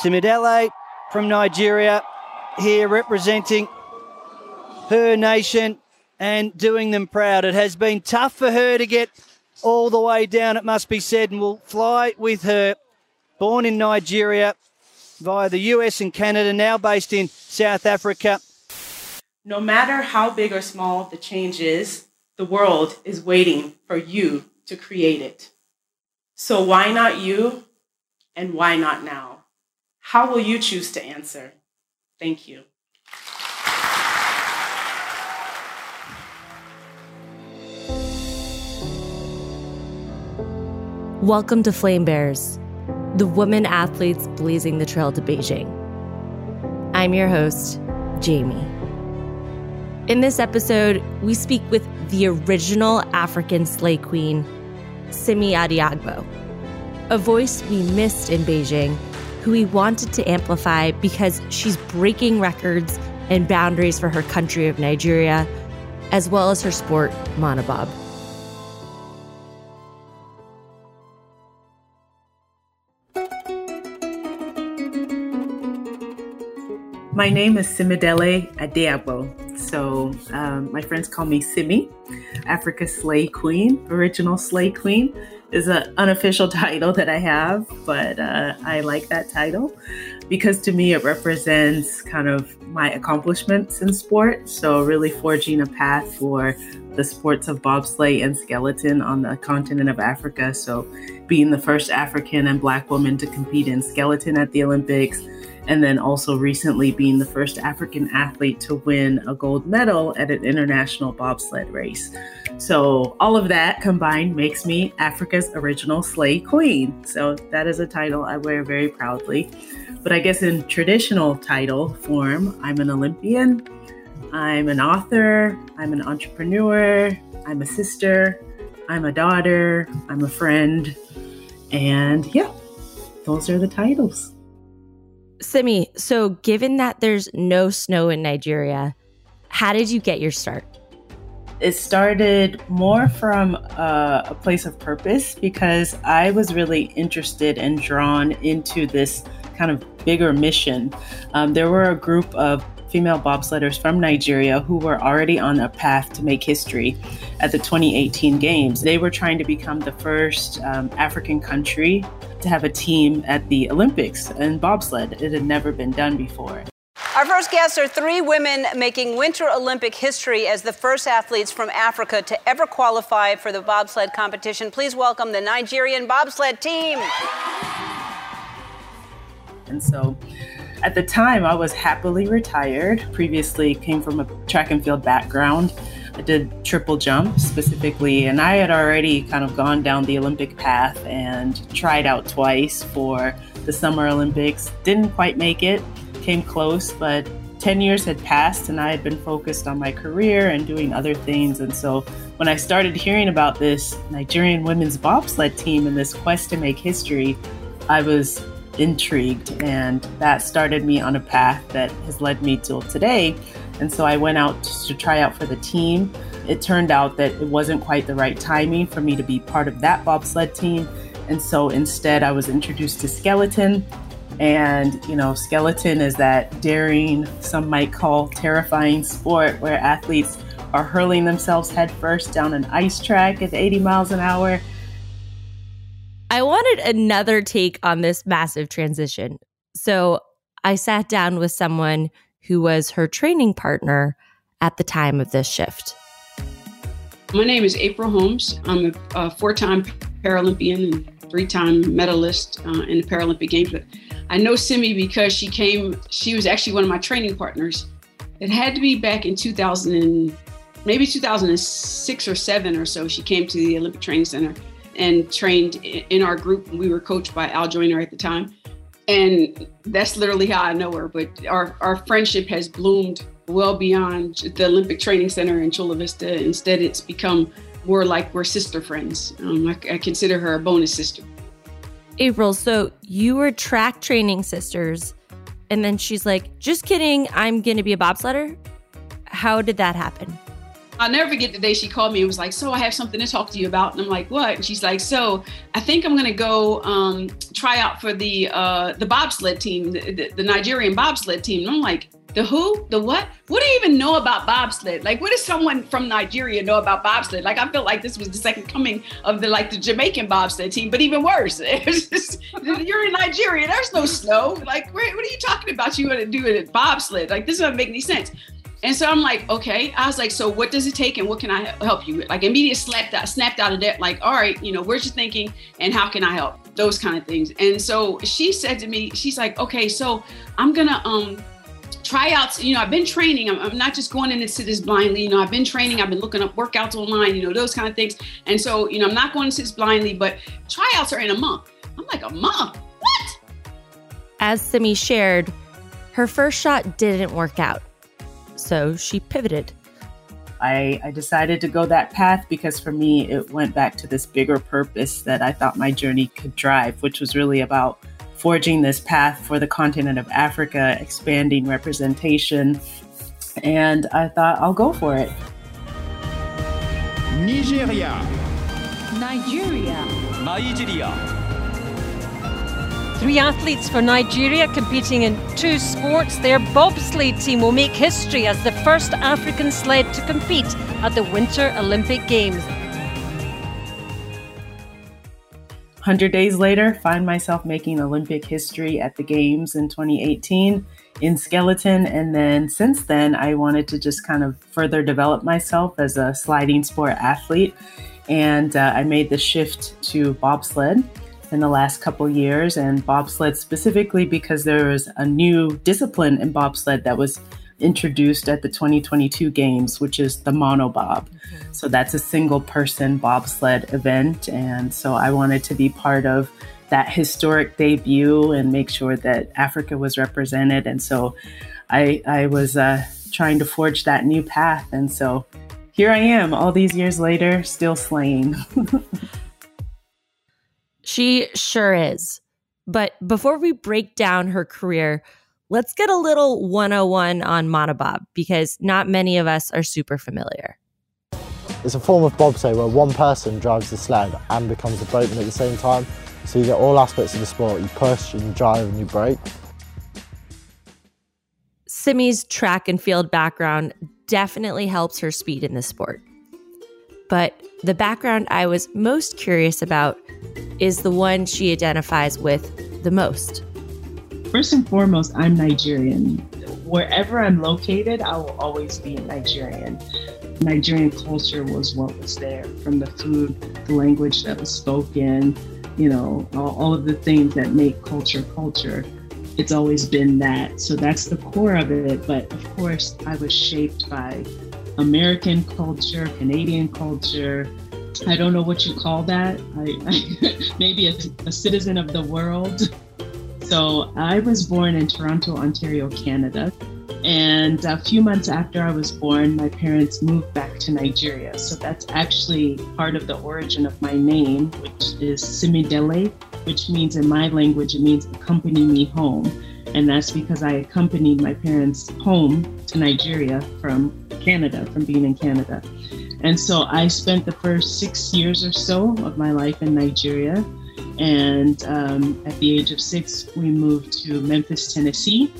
Simidele from Nigeria here representing her nation and doing them proud. It has been tough for her to get all the way down, it must be said, and we'll fly with her. Born in Nigeria via the US and Canada, now based in South Africa. No matter how big or small the change is, the world is waiting for you to create it. So why not you? And why not now? How will you choose to answer? Thank you. Welcome to Flame Bears, the women athletes blazing the trail to Beijing. I'm your host, Jamie. In this episode, we speak with the original African slay queen, Simi Adeagbo, a voice we missed in Beijing, who we wanted to amplify because she's breaking records and boundaries for her country of Nigeria, as well as her sport, monobob. My name is Simidele Adeagbo. So um, my friends call me Simi, Africa's Slay Queen, original Slay Queen is an unofficial title that I have, but uh, I like that title because to me it represents kind of my accomplishments in sport. So, really forging a path for the sports of bobsleigh and skeleton on the continent of Africa. So, being the first African and Black woman to compete in skeleton at the Olympics and then also recently being the first African athlete to win a gold medal at an international bobsled race. So, all of that combined makes me Africa's original slay queen. So, that is a title I wear very proudly. But I guess in traditional title form, I'm an Olympian, I'm an author, I'm an entrepreneur, I'm a sister, I'm a daughter, I'm a friend, and yeah, those are the titles. Simi, so given that there's no snow in Nigeria, how did you get your start? It started more from uh, a place of purpose because I was really interested and drawn into this kind of bigger mission. Um, there were a group of female bobsledders from Nigeria who were already on a path to make history at the 2018 Games. They were trying to become the first um, African country to have a team at the Olympics in bobsled. It had never been done before. Our first guests are three women making Winter Olympic history as the first athletes from Africa to ever qualify for the bobsled competition. Please welcome the Nigerian bobsled team. And so at the time, I was happily retired. Previously, came from a track and field background. I did triple jump specifically, and I had already kind of gone down the Olympic path and tried out twice for the Summer Olympics. Didn't quite make it, came close, but 10 years had passed and I had been focused on my career and doing other things. And so when I started hearing about this Nigerian women's bobsled team and this quest to make history, I was intrigued, and that started me on a path that has led me till today. And so I went out to try out for the team. It turned out that it wasn't quite the right timing for me to be part of that bobsled team. And so instead, I was introduced to skeleton. And, you know, skeleton is that daring, some might call terrifying sport where athletes are hurling themselves headfirst down an ice track at 80 miles an hour I wanted another take on this massive transition. So I sat down with someone who was her training partner at the time of this shift. My name is April Holmes. I'm a, four time Paralympian and three time medalist uh, in the Paralympic Games. But I know Simi because she came, she was actually one of my training partners. It had to be back in 2000, maybe 2006 or seven or so. She came to the Olympic Training Center and trained in our group. We were coached by Al Joyner at the time. And that's literally how I know her. But our, our friendship has bloomed well beyond the Olympic Training Center in Chula Vista. Instead, it's become more like we're sister friends. Um, I, I consider her a bonus sister. April, so you were track training sisters. And then she's like, just kidding, I'm going to be a bobsledder. How did that happen? I'll never forget the day she called me. It was like, "So I have something to talk to you about," and I'm like, "What?" And she's like, "So I think I'm gonna go um, try out for the uh, the bobsled team, the, the, the Nigerian bobsled team." And I'm like, "The who? The what? What do you even know about bobsled? Like, what does someone from Nigeria know about bobsled? Like, I felt like this was the second coming of the like the Jamaican bobsled team, but even worse. Just, you're in Nigeria. There's no snow. Like, what are you talking about? You want to do it at bobsled? Like, this doesn't make any sense." And so I'm like, okay. I was like, so what does it take and what can I help you with? Like immediately slapped out, snapped out of that, like, all right, you know, where's your thinking and how can I help? Those kind of things. And so she said to me, she's like, okay, so I'm gonna um tryouts, you know, I've been training. I'm, I'm, not just going into this blindly. You know, I've been training. I've been looking up workouts online, you know, those kind of things. And so, you know, I'm not going into this blindly, but tryouts are in a month. I'm like, a month? What? As Simi shared, her first shot didn't work out so she pivoted. I, I, decided to go that path because for me, it went back to this bigger purpose that I thought my journey could drive, which was really about forging this path for the continent of Africa, expanding representation. And I thought, I'll go for it. Nigeria. Nigeria. Nigeria. Three athletes for Nigeria competing in two sports. Their bobsleigh team will make history as the first African sled to compete at the Winter Olympic Games. 100 days later, find myself making Olympic history at the Games in 2018 in skeleton. And then since then, I wanted to just kind of further develop myself as a sliding sport athlete. And uh, I made the shift to bobsled in the last couple years, and bobsled specifically because there was a new discipline in bobsled that was introduced at the 2022 games, which is the monobob. Mm-hmm. So that's a single person bobsled event. And so I wanted to be part of that historic debut and make sure that Africa was represented. And so I, I was uh, trying to forge that new path. And so here I am, all these years later, still slaying. She sure is. But before we break down her career, let's get a little 101 on monobob because not many of us are super familiar. It's a form of bobsleigh where one person drives the sled and becomes the boatman at the same time. So you get all aspects of the sport. You push and you drive and you brake. Simi's track and field background definitely helps her speed in the sport. But the background I was most curious about is the one she identifies with the most. First and foremost, I'm Nigerian. Wherever I'm located, I will always be Nigerian. Nigerian culture was what was there from the food, the language that was spoken, you know, all, all of the things that make culture culture. It's always been that. So that's the core of it. But of course, I was shaped by American culture, Canadian culture, I don't know what you call that. I, I maybe a, a citizen of the world. So I was born in Toronto, Ontario, Canada. And a few months after I was born, my parents moved back to Nigeria. So that's actually part of the origin of my name, which is Simidele, which means in my language, it means accompany me home. And that's because I accompanied my parents home to Nigeria from Canada, from being in Canada. And so I spent the first six years or so of my life in Nigeria. And um, at the age of six, we moved to Memphis, Tennessee,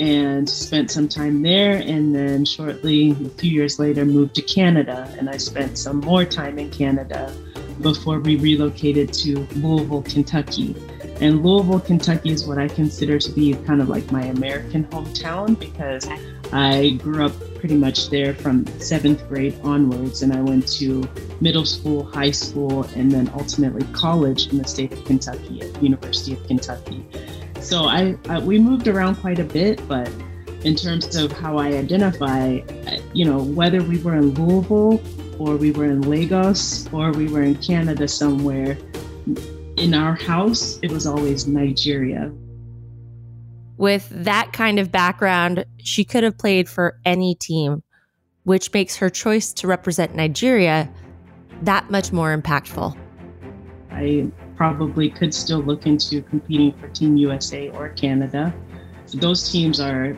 and spent some time there. And then shortly, a few years later, moved to Canada. And I spent some more time in Canada before we relocated to Louisville, Kentucky. And Louisville, Kentucky is what I consider to be kind of like my American hometown because I grew up pretty much there from seventh grade onwards, and I went to middle school, high school, and then ultimately college in the state of Kentucky at University of Kentucky. So I, I we moved around quite a bit, but in terms of how I identify, you know, whether we were in Louisville or we were in Lagos or we were in Canada somewhere, in our house, it was always Nigeria. With that kind of background, she could have played for any team, which makes her choice to represent Nigeria that much more impactful. I probably could still look into competing for Team USA or Canada. Those teams are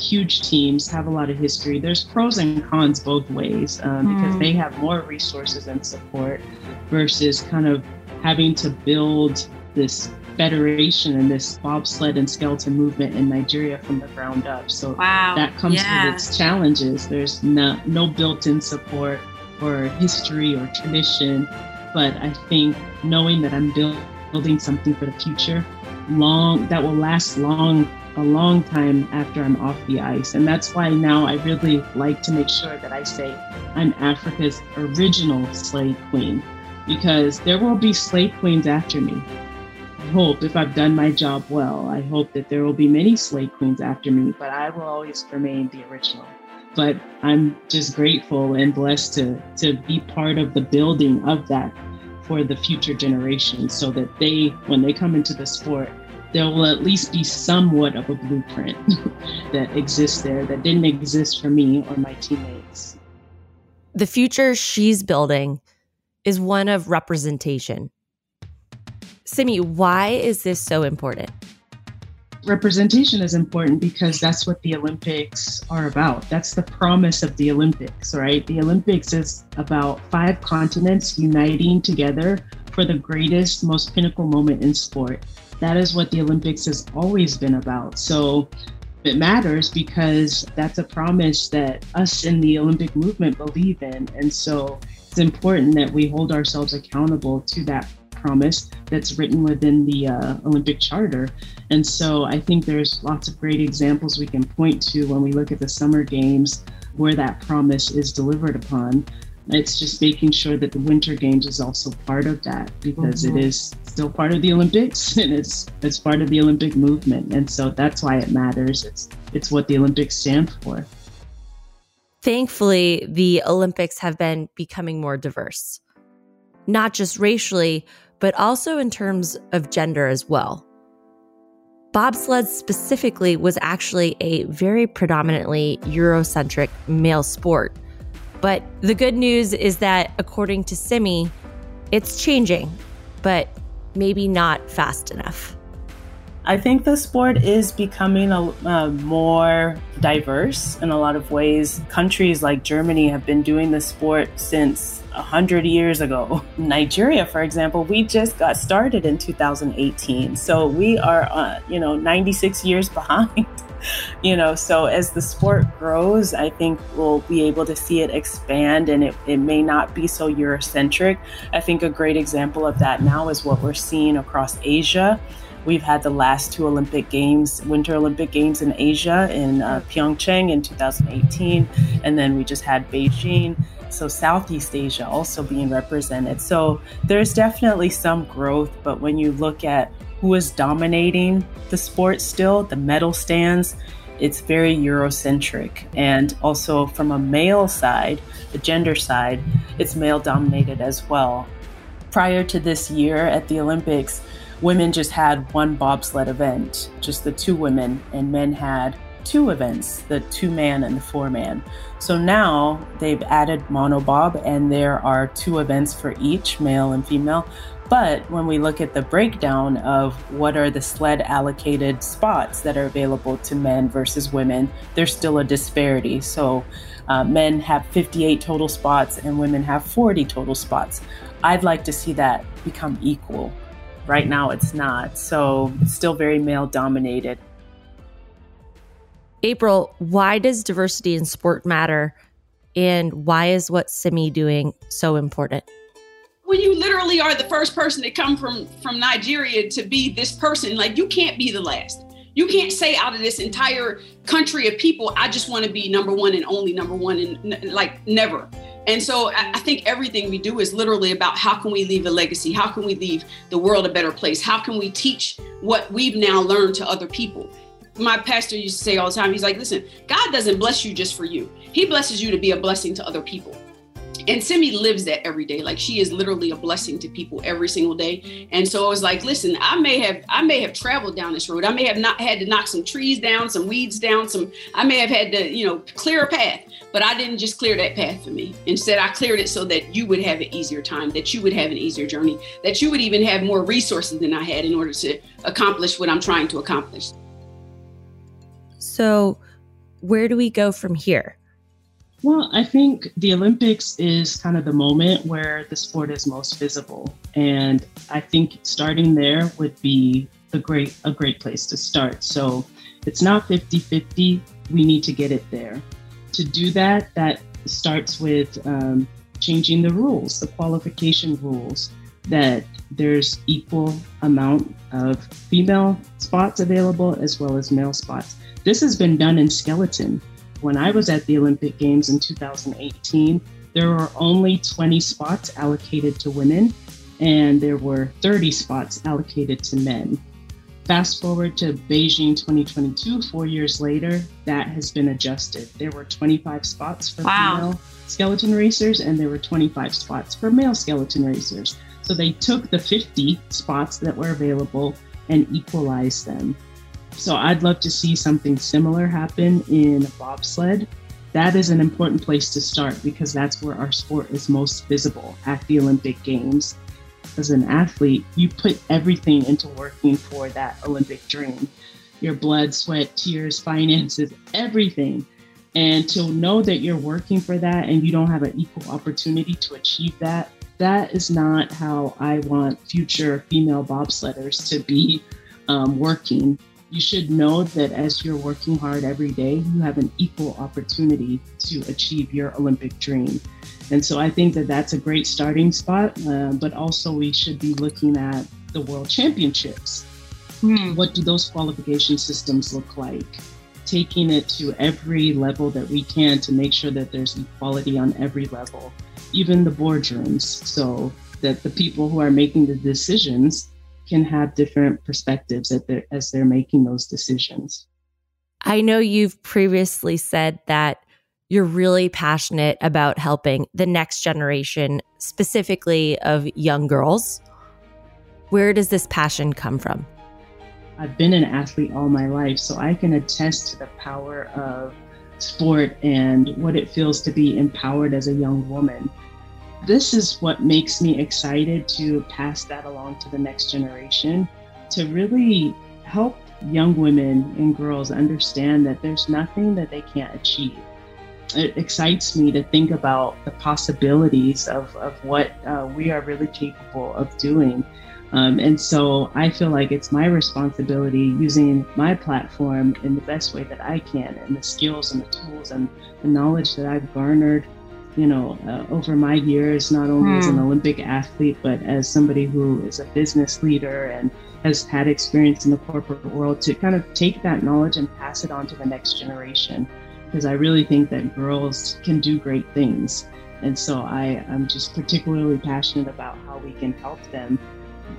huge teams, have a lot of history. There's pros and cons both ways um, mm. because they have more resources and support versus kind of having to build this federation and this bobsled and skeleton movement in Nigeria from the ground up. So wow. that comes yeah. with its challenges. There's no, no built-in support or history or tradition, but I think knowing that I'm build, building something for the future, long that will last long a long time after I'm off the ice. And that's why now I really like to make sure that I say I'm Africa's original slay queen because there will be slay queens after me. Hope if I've done my job well, I hope that there will be many slay queens after me, but I will always remain the original. But I'm just grateful and blessed to, to be part of the building of that for the future generations so that they, when they come into the sport, there will at least be somewhat of a blueprint that exists there that didn't exist for me or my teammates. The future she's building is one of representation. Simi, why is this so important? Representation is important because that's what the Olympics are about. That's the promise of the Olympics, right? The Olympics is about five continents uniting together for the greatest, most pinnacle moment in sport. That is what the Olympics has always been about. So it matters because that's a promise that us in the Olympic movement believe in. And so it's important that we hold ourselves accountable to that promise that's written within the uh, Olympic Charter. And so I think there's lots of great examples we can point to when we look at the Summer Games where that promise is delivered upon. It's just making sure that the Winter Games is also part of that because mm-hmm. it is still part of the Olympics and it's it's part of the Olympic movement. And so that's why it matters. It's it's what the Olympics stand for thankfully, the Olympics have been becoming more diverse, not just racially, but also in terms of gender as well. Bobsled specifically was actually a very predominantly Eurocentric male sport. But the good news is that, according to Simi, it's changing, but maybe not fast enough. I think the sport is becoming a, uh, more diverse in a lot of ways. Countries like Germany have been doing the sport since 100 years ago. Nigeria, for example, we just got started in 2018. So we are, uh, you know, 96 years behind. you know, so as the sport grows, I think we'll be able to see it expand and it, it may not be so Eurocentric. I think a great example of that now is what we're seeing across Asia We've had the last two Olympic Games, Winter Olympic Games in Asia in uh, Pyeongchang in 2018, and then we just had Beijing. So Southeast Asia also being represented. So there's definitely some growth, but when you look at who is dominating the sport still, the medal stands, it's very Eurocentric. And also from a male side, the gender side, it's male dominated as well. Prior to this year at the Olympics, women just had one bobsled event, just the two women, and men had two events, the two man and the four man. So now they've added monobob, and there are two events for each, male and female. But when we look at the breakdown of what are the sled allocated spots that are available to men versus women, there's still a disparity. So uh, men have 58 total spots and women have 40 total spots. I'd like to see that become equal. Right now, it's not. So, it's still very male dominated. April, why does diversity in sport matter? And why is what Simi doing so important? When you literally are the first person to come from from Nigeria to be this person, like you can't be the last. You can't say out of this entire country of people, I just want to be number one and only number one and like never. And so I think everything we do is literally about how can we leave a legacy? How can we leave the world a better place? How can we teach what we've now learned to other people? My pastor used to say all the time, he's like, listen, God doesn't bless you just for you. He blesses you to be a blessing to other people and Simi lives that every day. Like she is literally a blessing to people every single day. And so I was like, listen, I may have I may have traveled down this road. I may have not had to knock some trees down, some weeds down, some I may have had to, you know, clear a path, but I didn't just clear that path for me. Instead, I cleared it so that you would have an easier time, that you would have an easier journey, that you would even have more resources than I had in order to accomplish what I'm trying to accomplish. So where do we go from here? Well, I think the Olympics is kind of the moment where the sport is most visible. And I think starting there would be a great a great place to start. So it's not 50-50. We need to get it there. To do that, that starts with um, changing the rules, the qualification rules, that there's equal amount of female spots available as well as male spots. This has been done in skeleton when I was at the Olympic Games in 2018, there were only 20 spots allocated to women, and there were 30 spots allocated to men. Fast forward to Beijing 2022, four years later, that has been adjusted. There were 25 spots for wow. female skeleton racers, and there were 25 spots for male skeleton racers. So they took the 50 spots that were available and equalized them. So I'd love to see something similar happen in bobsled. That is an important place to start because that's where our sport is most visible at the Olympic Games. As an athlete, you put everything into working for that Olympic dream your blood, sweat, tears, finances, everything. And to know that you're working for that and you don't have an equal opportunity to achieve that, that is not how I want future female bobsledders to be um, working you should know that as you're working hard every day, you have an equal opportunity to achieve your Olympic dream. And so I think that that's a great starting spot, uh, but also we should be looking at the World Championships. Mm. What do those qualification systems look like? Taking it to every level that we can to make sure that there's equality on every level, even the boardrooms, so that the people who are making the decisions can have different perspectives they're, as they're making those decisions. I know you've previously said that you're really passionate about helping the next generation, specifically of young girls. Where does this passion come from? I've been an athlete all my life, so I can attest to the power of sport and what it feels to be empowered as a young woman this is what makes me excited to pass that along to the next generation to really help young women and girls understand that there's nothing that they can't achieve. It excites me to think about the possibilities of, of what uh, we are really capable of doing. Um, and so I feel like it's my responsibility using my platform in the best way that I can, and the skills and the tools and the knowledge that I've garnered you know, uh, over my years, not only mm. as an hmm. Olympic athlete, but as somebody who is a business leader and has had experience in the corporate world, to kind of take that knowledge and pass it on to the next generation. Because I really think that girls can do great things. And so I, I'm just particularly passionate about how we can help them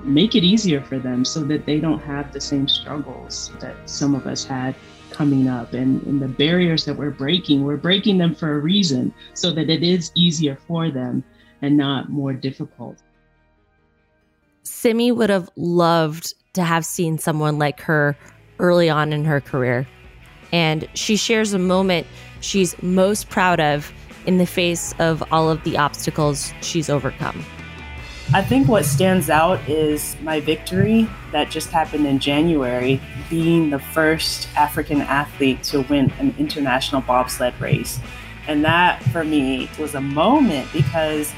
make it easier for them so that they don't have the same struggles that some of us had coming up and, and the barriers that we're breaking, we're breaking them for a reason so that it is easier for them and not more difficult. Simi would have loved to have seen someone like her early on in her career. And she shares a moment she's most proud of in the face of all of the obstacles she's overcome. I think what stands out is my victory that just happened in January, being the first African athlete to win an international bobsled race. And that for me was a moment because,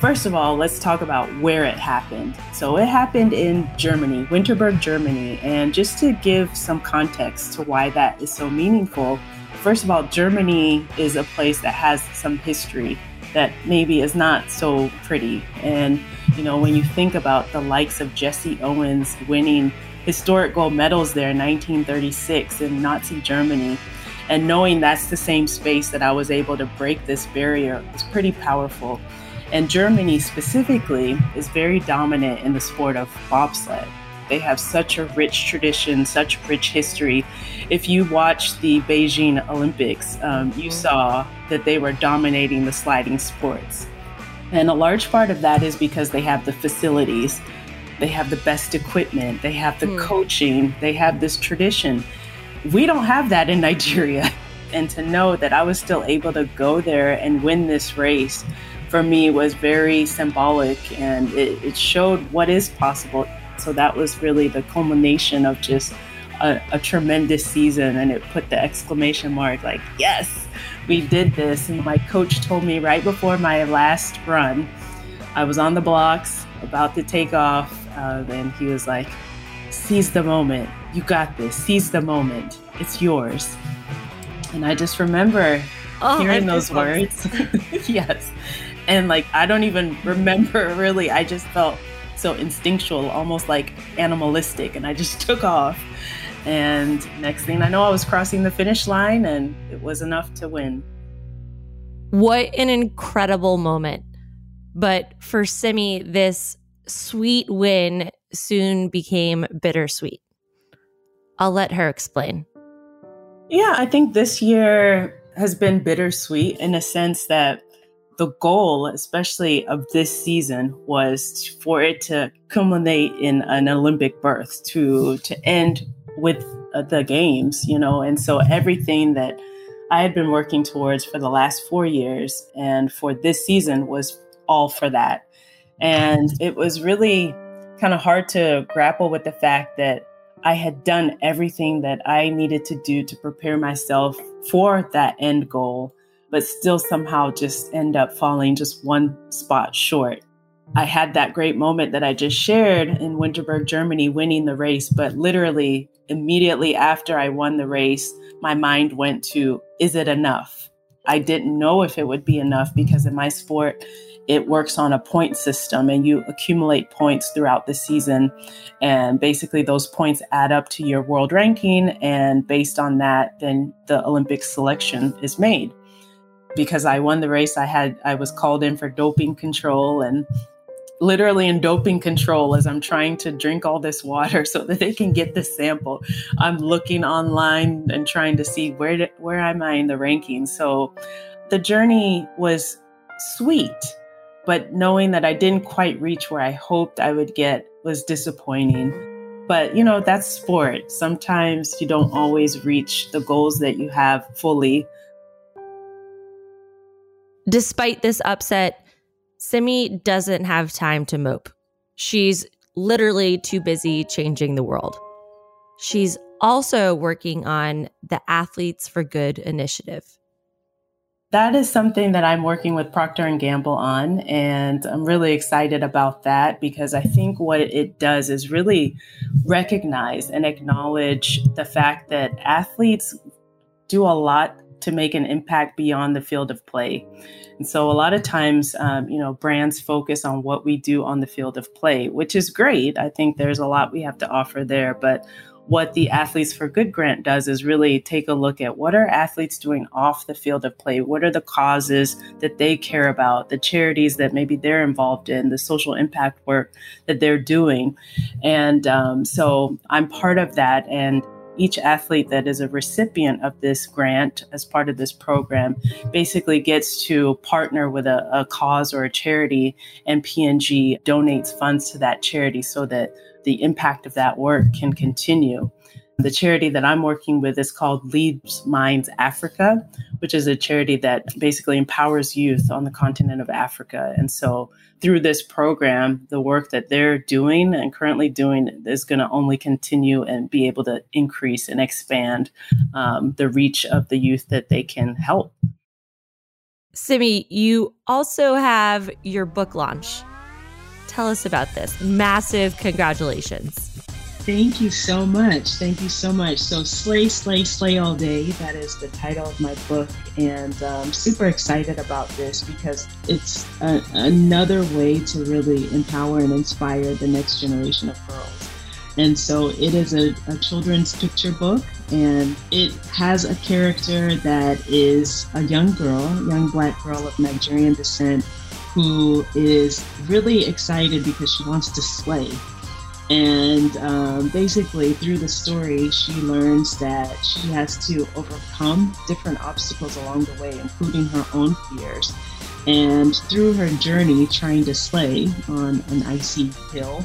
first of all, let's talk about where it happened. So it happened in Germany, Winterberg, Germany. And just to give some context to why that is so meaningful, first of all, Germany is a place that has some history that maybe is not so pretty. And, you know, when you think about the likes of Jesse Owens winning historic gold medals there in 1936 in Nazi Germany, and knowing that's the same space that I was able to break this barrier is pretty powerful. And Germany specifically is very dominant in the sport of bobsled. They have such a rich tradition, such rich history. If you watch the Beijing Olympics, um, you mm-hmm. saw that they were dominating the sliding sports. And a large part of that is because they have the facilities, they have the best equipment, they have the mm. coaching, they have this tradition. We don't have that in Nigeria. And to know that I was still able to go there and win this race for me was very symbolic and it, it showed what is possible so that was really the culmination of just a, a tremendous season and it put the exclamation mark like, yes, we did this. And my coach told me right before my last run, I was on the blocks about to take off, uh, and he was like, seize the moment. You got this. Seize the moment. It's yours. And I just remember oh, hearing those words. yes. And like, I don't even remember really. I just felt so instinctual, almost like animalistic. And I just took off. And next thing I know, I was crossing the finish line and it was enough to win. What an incredible moment. But for Simi, this sweet win soon became bittersweet. I'll let her explain. Yeah, I think this year has been bittersweet in a sense that the goal, especially of this season, was for it to culminate in an Olympic berth, to to end with uh, the games, you know. And so everything that I had been working towards for the last four years and for this season was all for that. And it was really kind of hard to grapple with the fact that I had done everything that I needed to do to prepare myself for that end goal, but still somehow just end up falling just one spot short. I had that great moment that I just shared in Winterberg, Germany, winning the race, but literally immediately after I won the race, my mind went to, is it enough? I didn't know if it would be enough because in my sport, it works on a point system and you accumulate points throughout the season. And basically, those points add up to your world ranking. And based on that, then the Olympic selection is made. Because I won the race, I had I was called in for doping control and literally in doping control as I'm trying to drink all this water so that they can get the sample. I'm looking online and trying to see where did, where am I in the rankings. So the journey was sweet but knowing that I didn't quite reach where I hoped I would get was disappointing. But, you know, that's sport. Sometimes you don't always reach the goals that you have fully. Despite this upset, Simi doesn't have time to mope. She's literally too busy changing the world. She's also working on the Athletes for Good initiative that is something that I'm working with Procter and Gamble on and I'm really excited about that because I think what it does is really recognize and acknowledge the fact that athletes do a lot to make an impact beyond the field of play. And so a lot of times, um, you know, brands focus on what we do on the field of play, which is great. I think there's a lot we have to offer there, but what the Athletes for Good grant does is really take a look at what are athletes doing off the field of play? What are the causes that they care about, the charities that maybe they're involved in, the social impact work that they're doing. And um, so I'm part of that. And each athlete that is a recipient of this grant as part of this program basically gets to partner with a, a cause or a charity, and P&G donates funds to that charity so that the impact of that work can continue. The charity that I'm working with is called Leads Minds Africa, which is a charity that basically empowers youth on the continent of Africa. And so, through this program, the work that they're doing and currently doing is going to only continue and be able to increase and expand um, the reach of the youth that they can help. Simi, you also have your book launch Tell us about this. Massive congratulations. Thank you so much. Thank you so much. So, Sleigh, Sleigh, Sleigh All Day, that is the title of my book. And I'm um, super excited about this because it's a, another way to really empower and inspire the next generation of girls. And so, it is a, a children's picture book, and it has a character that is a young girl, young black girl of Nigerian descent who is really excited because she wants to slay. And um, basically, through the story, she learns that she has to overcome different obstacles along the way, including her own fears. And through her journey trying to slay on an icy hill,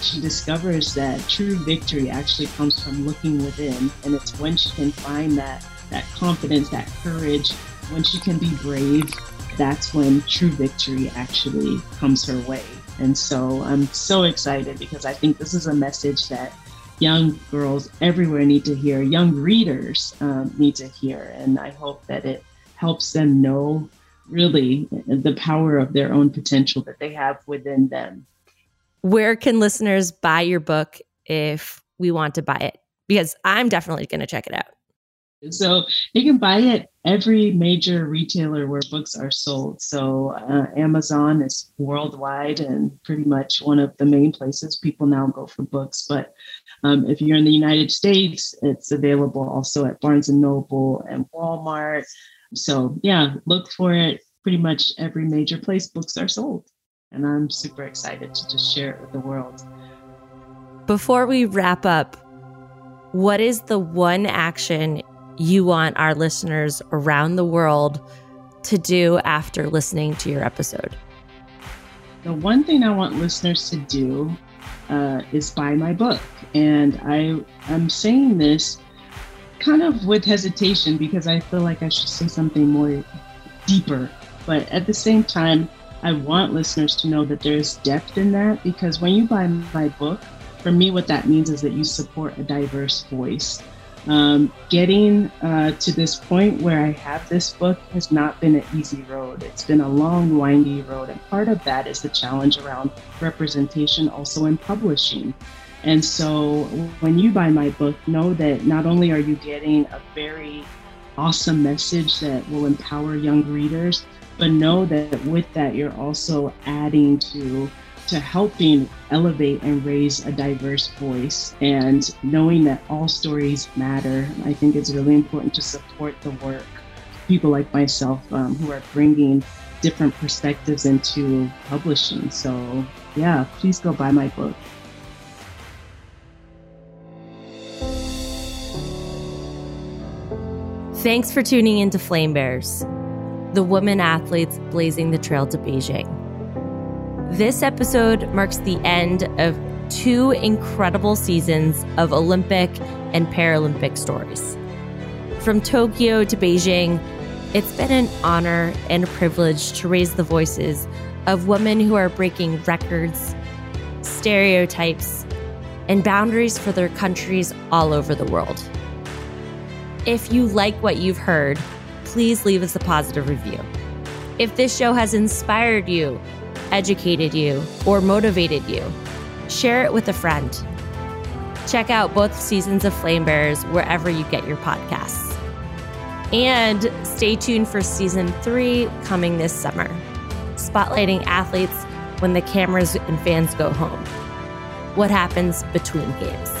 she discovers that true victory actually comes from looking within. And it's when she can find that, that confidence, that courage, when she can be brave that's when true victory actually comes her way. And so I'm so excited because I think this is a message that young girls everywhere need to hear, young readers um, need to hear. And I hope that it helps them know really the power of their own potential that they have within them. Where can listeners buy your book if we want to buy it? Because I'm definitely going to check it out. So you can buy it every major retailer where books are sold. So uh, Amazon is worldwide and pretty much one of the main places people now go for books. But um, if you're in the United States, it's available also at Barnes and Noble and Walmart. So yeah, look for it pretty much every major place books are sold. And I'm super excited to just share it with the world. Before we wrap up, what is the one action you want our listeners around the world to do after listening to your episode? The one thing I want listeners to do uh, is buy my book. And I, I'm saying this kind of with hesitation because I feel like I should say something more deeper. But at the same time, I want listeners to know that there's depth in that because when you buy my book, for me, what that means is that you support a diverse voice. Um, getting uh, to this point where I have this book has not been an easy road. It's been a long, windy road. And part of that is the challenge around representation also in publishing. And so when you buy my book, know that not only are you getting a very awesome message that will empower young readers, but know that with that, you're also adding to to helping elevate and raise a diverse voice and knowing that all stories matter. I think it's really important to support the work people like myself um, who are bringing different perspectives into publishing. So, yeah, please go buy my book. Thanks for tuning in to Flame Bears, the women athletes blazing the trail to Beijing. This episode marks the end of two incredible seasons of Olympic and Paralympic stories. From Tokyo to Beijing, it's been an honor and a privilege to raise the voices of women who are breaking records, stereotypes, and boundaries for their countries all over the world. If you like what you've heard, please leave us a positive review. If this show has inspired you, educated you, or motivated you, share it with a friend. Check out both seasons of Flame Bears wherever you get your podcasts. And stay tuned for season three coming this summer, spotlighting athletes when the cameras and fans go home. What happens between games?